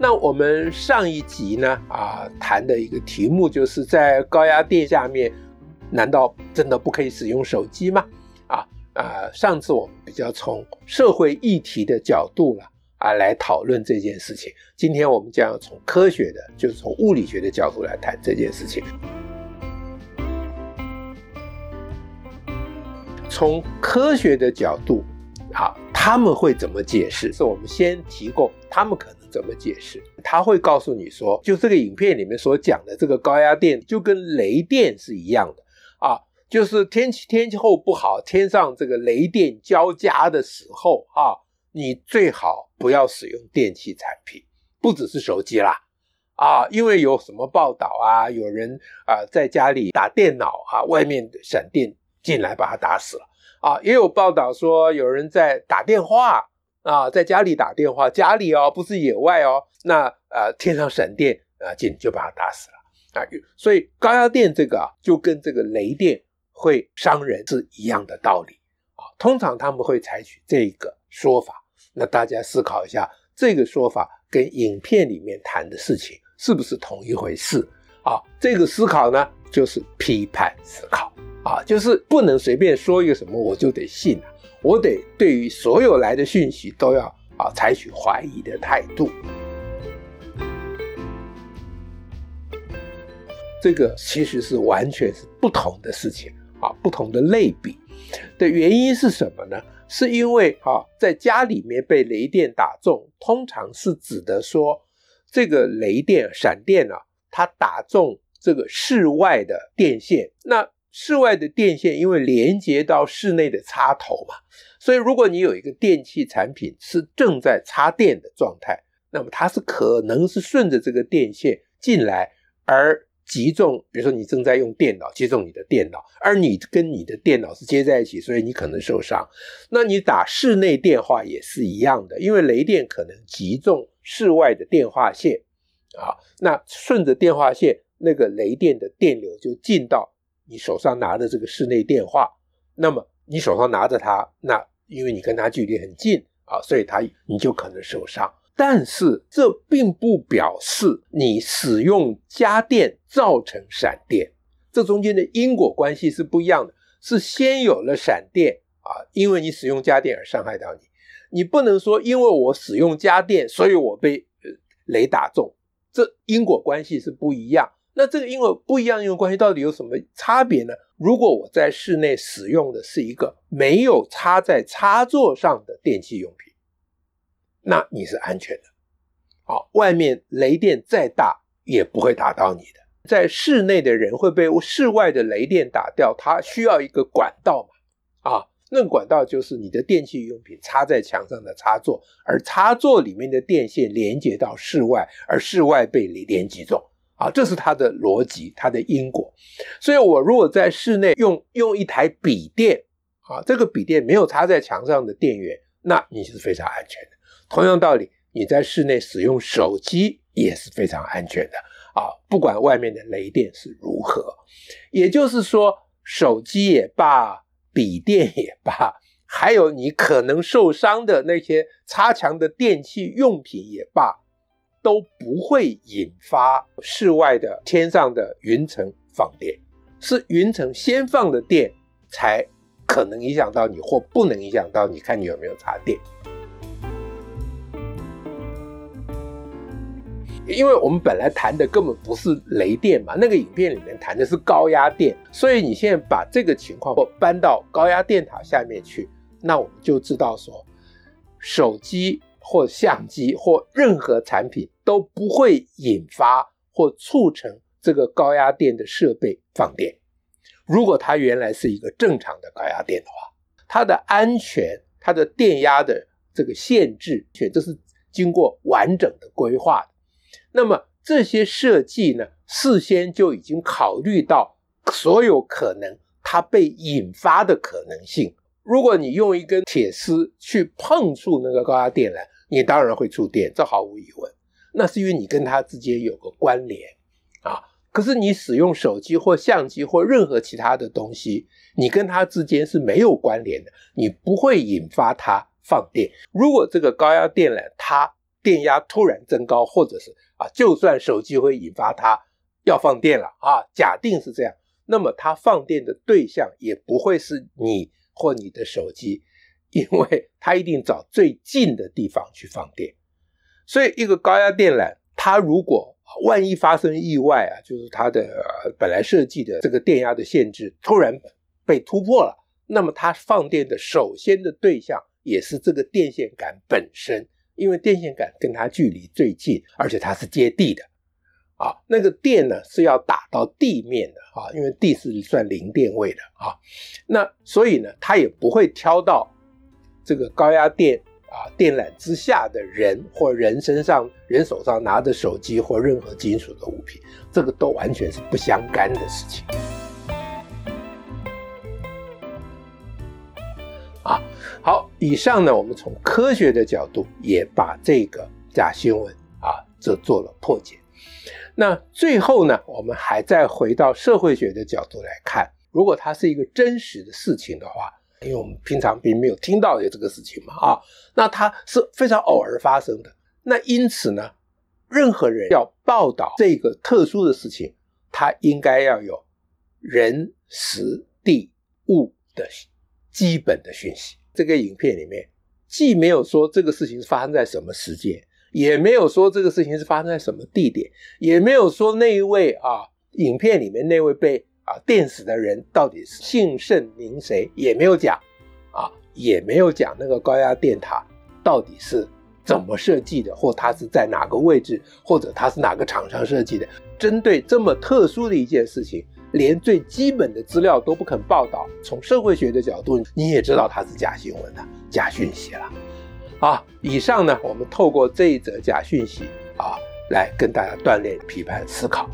那我们上一集呢，啊，谈的一个题目就是在高压电下面，难道真的不可以使用手机吗？啊啊，上次我们比较从社会议题的角度了啊来讨论这件事情，今天我们将要从科学的，就是从物理学的角度来谈这件事情。从科学的角度，啊，他们会怎么解释？是我们先提供他们可能。怎么解释？他会告诉你说，就这个影片里面所讲的这个高压电，就跟雷电是一样的啊，就是天气天气候不好，天上这个雷电交加的时候啊，你最好不要使用电器产品，不只是手机啦啊，因为有什么报道啊，有人啊在家里打电脑啊，外面闪电进来把他打死了啊，也有报道说有人在打电话。啊，在家里打电话，家里哦，不是野外哦。那呃，天上闪电啊，进就把他打死了啊。所以高压电这个啊，就跟这个雷电会伤人是一样的道理啊。通常他们会采取这个说法。那大家思考一下，这个说法跟影片里面谈的事情是不是同一回事啊？这个思考呢，就是批判思考啊，就是不能随便说一个什么我就得信啊。我得对于所有来的讯息都要啊采取怀疑的态度，这个其实是完全是不同的事情啊，不同的类比的原因是什么呢？是因为啊，在家里面被雷电打中，通常是指的说这个雷电闪电啊，它打中这个室外的电线，那。室外的电线因为连接到室内的插头嘛，所以如果你有一个电器产品是正在插电的状态，那么它是可能是顺着这个电线进来而击中，比如说你正在用电脑击中你的电脑，而你跟你的电脑是接在一起，所以你可能受伤。那你打室内电话也是一样的，因为雷电可能击中室外的电话线啊，那顺着电话线那个雷电的电流就进到。你手上拿着这个室内电话，那么你手上拿着它，那因为你跟它距离很近啊，所以它你就可能受伤。但是这并不表示你使用家电造成闪电，这中间的因果关系是不一样的。是先有了闪电啊，因为你使用家电而伤害到你。你不能说因为我使用家电，所以我被雷打中，这因果关系是不一样。那这个因为不一样，因为关系到底有什么差别呢？如果我在室内使用的是一个没有插在插座上的电器用品，那你是安全的。好，外面雷电再大也不会打到你的。在室内的人会被室外的雷电打掉，它需要一个管道嘛？啊，那管道就是你的电器用品插在墙上的插座，而插座里面的电线连接到室外，而室外被雷电击中。啊，这是它的逻辑，它的因果。所以，我如果在室内用用一台笔电，啊，这个笔电没有插在墙上的电源，那你是非常安全的。同样道理，你在室内使用手机也是非常安全的。啊，不管外面的雷电是如何，也就是说，手机也罢，笔电也罢，还有你可能受伤的那些插墙的电器用品也罢。都不会引发室外的天上的云层放电，是云层先放的电才可能影响到你，或不能影响到你，看你有没有插电。因为我们本来谈的根本不是雷电嘛，那个影片里面谈的是高压电，所以你现在把这个情况或搬到高压电塔下面去，那我们就知道说，手机。或相机或任何产品都不会引发或促成这个高压电的设备放电。如果它原来是一个正常的高压电的话，它的安全、它的电压的这个限制，全都是经过完整的规划的。那么这些设计呢，事先就已经考虑到所有可能它被引发的可能性。如果你用一根铁丝去碰触那个高压电缆，你当然会触电，这毫无疑问。那是因为你跟它之间有个关联啊。可是你使用手机或相机或任何其他的东西，你跟它之间是没有关联的，你不会引发它放电。如果这个高压电缆它电压突然增高，或者是啊，就算手机会引发它要放电了啊，假定是这样，那么它放电的对象也不会是你或你的手机，因为它一定找最近的地方去放电。所以，一个高压电缆，它如果万一发生意外啊，就是它的本来设计的这个电压的限制突然被突破了，那么它放电的首先的对象也是这个电线杆本身，因为电线杆跟它距离最近，而且它是接地的，啊，那个电呢是要打到地面的啊，因为地是算零电位的啊，那所以呢，它也不会挑到这个高压电。啊，电缆之下的人或人身上人手上拿着手机或任何金属的物品，这个都完全是不相干的事情。啊，好，以上呢，我们从科学的角度也把这个假新闻啊，这做了破解。那最后呢，我们还再回到社会学的角度来看，如果它是一个真实的事情的话。因为我们平常并没有听到有这个事情嘛，啊，那它是非常偶尔发生的。那因此呢，任何人要报道这个特殊的事情，他应该要有人、时、地、物的基本的讯息。这个影片里面既没有说这个事情是发生在什么时间，也没有说这个事情是发生在什么地点，也没有说那一位啊，影片里面那位被。啊，电死的人到底是姓甚名谁也没有讲，啊，也没有讲那个高压电塔到底是怎么设计的，或它是在哪个位置，或者它是哪个厂商设计的。针对这么特殊的一件事情，连最基本的资料都不肯报道。从社会学的角度，你也知道它是假新闻的，假讯息了。啊，以上呢，我们透过这一则假讯息啊，来跟大家锻炼批判思考。